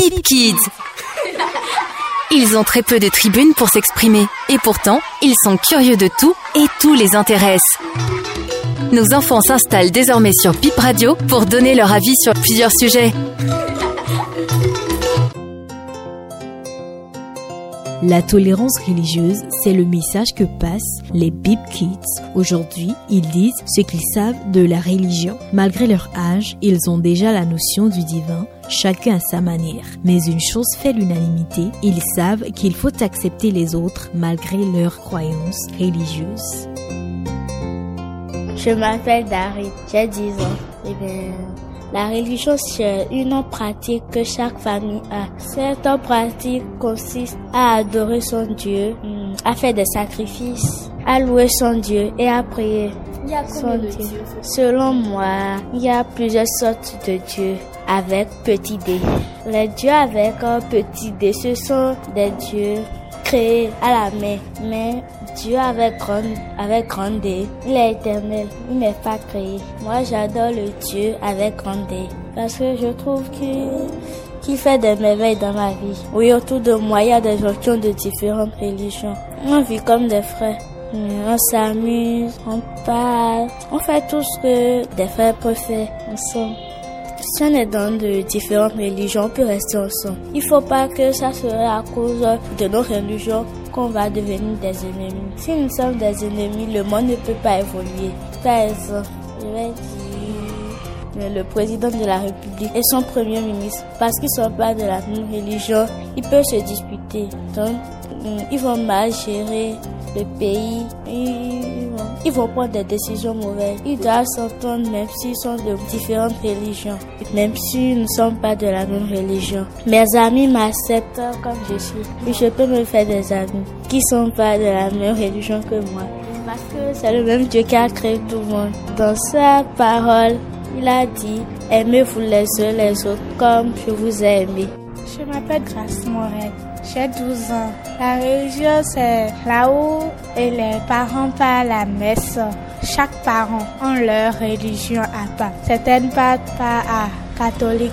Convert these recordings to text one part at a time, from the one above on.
Bip Kids. Ils ont très peu de tribunes pour s'exprimer et pourtant, ils sont curieux de tout et tout les intéresse. Nos enfants s'installent désormais sur Bip Radio pour donner leur avis sur plusieurs sujets. La tolérance religieuse, c'est le message que passent les Bip Kids. Aujourd'hui, ils disent ce qu'ils savent de la religion. Malgré leur âge, ils ont déjà la notion du divin, chacun à sa manière. Mais une chose fait l'unanimité, ils savent qu'il faut accepter les autres malgré leurs croyances religieuses. Je m'appelle Dari, j'ai 10 ans. Eh la religion, c'est une pratique que chaque famille a. Cette pratique consiste à adorer son Dieu, hmm, à faire des sacrifices, à louer son Dieu et à prier. Il y a son Dieu Selon moi, il y a plusieurs sortes de dieux avec petit d. Les dieux avec un petit d, ce sont des dieux créés à la main, mais Dieu avec grand, avec grand D, il est éternel, il n'est pas créé. Moi j'adore le Dieu avec grand D, parce que je trouve qu'il fait des merveilles dans ma vie. Oui, autour de moi, il y a des gens qui ont de différentes religions. On vit comme des frères. On s'amuse, on parle, on fait tout ce que des frères peuvent faire ensemble. Si on est dans de différentes religions, on peut rester ensemble. Il faut pas que ça soit à cause de nos religions qu'on va devenir des ennemis. Si nous sommes des ennemis, le monde ne peut pas évoluer. Par exemple, je vais dire le président de la République et son premier ministre, parce qu'ils sont pas de la même religion, ils peuvent se disputer. Donc, ils vont mal gérer le pays. Vont, prendre des décisions mauvaises. Ils doivent s'entendre même s'ils sont de différentes religions. Même si nous ne sommes pas de la même religion. Mes amis m'acceptent comme je suis. Je peux me faire des amis qui ne sont pas de la même religion que moi. Parce que c'est le même Dieu qui a créé tout le monde. Dans sa parole, il a dit, aimez-vous les uns les autres comme je vous ai aimé. Je m'appelle Grace Morel. J'ai 12 ans. La religion, c'est là où les parents parlent la messe. Chaque parent a leur religion à part. Certaines partent pas à catholique,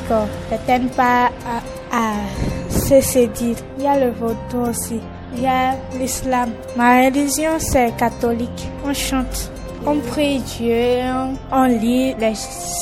certaines pas à, à. Il y a le voto aussi. Il y a l'islam. Ma religion, c'est catholique. On chante. On prie Dieu, on lit les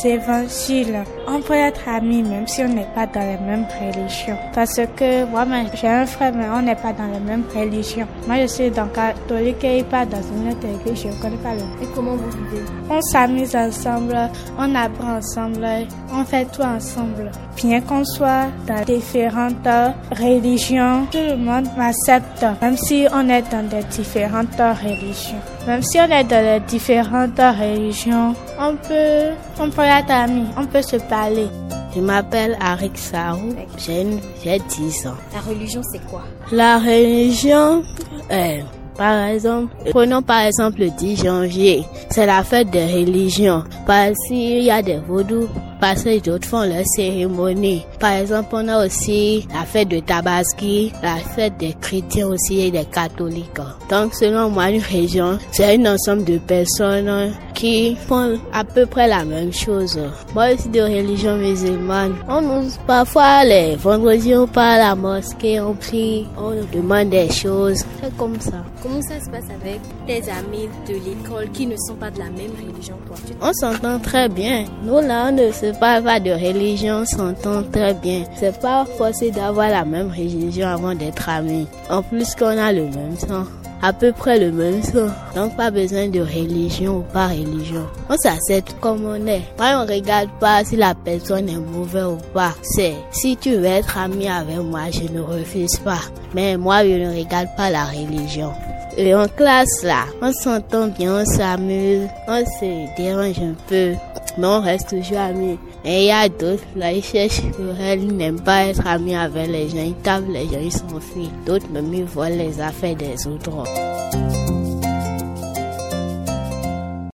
évangiles. On peut être amis même si on n'est pas dans la même religion. Parce que moi, j'ai un frère, mais on n'est pas dans la même religion. Moi, je suis dans catholique et il part dans une autre église. Je ne connais pas le Et comment vous vivez? On s'amuse ensemble, on apprend ensemble, on fait tout ensemble. Bien qu'on soit dans différentes religions, tout le monde m'accepte, même si on est dans des différentes religions. Même si on est dans les différentes religions, on peut, on peut être amis, on peut se parler. Je m'appelle Arik Sarou, j'ai 10 ans. La religion, c'est quoi? La religion, euh, par exemple, prenons par exemple le 10 janvier, c'est la fête des religions. Parce qu'il y a des vaudous, que d'autres font leur cérémonie. Par exemple, on a aussi la fête de Tabaski, la fête des chrétiens aussi et des catholiques. Donc, selon moi, une région, c'est un ensemble de personnes qui font à peu près la même chose. Moi aussi de religion musulmane. On nous, parfois les vendredis, on part à la mosquée, on prie, on nous demande des choses. C'est comme ça. Comment ça se passe avec tes amis de l'école qui ne sont pas de la même religion toi? On s'entend très bien. Nous là, on ne se parle pas de religion, on s'entend très bien. C'est pas forcé d'avoir la même religion avant d'être amis. En plus qu'on a le même sang à peu près le même sang. Donc pas besoin de religion ou pas religion. On s'accepte comme on est. Moi, on regarde pas si la personne est mauvaise ou pas. C'est si tu veux être ami avec moi, je ne refuse pas. Mais moi, je ne regarde pas la religion. Et en classe là, on s'entend bien, on s'amuse, on se dérange un peu, mais on reste toujours amis. Et il y a d'autres, là, ils cherchent, ils n'aiment pas être amis avec les gens, ils tapent les gens, ils s'enfuient. D'autres même, ils volent les affaires des autres.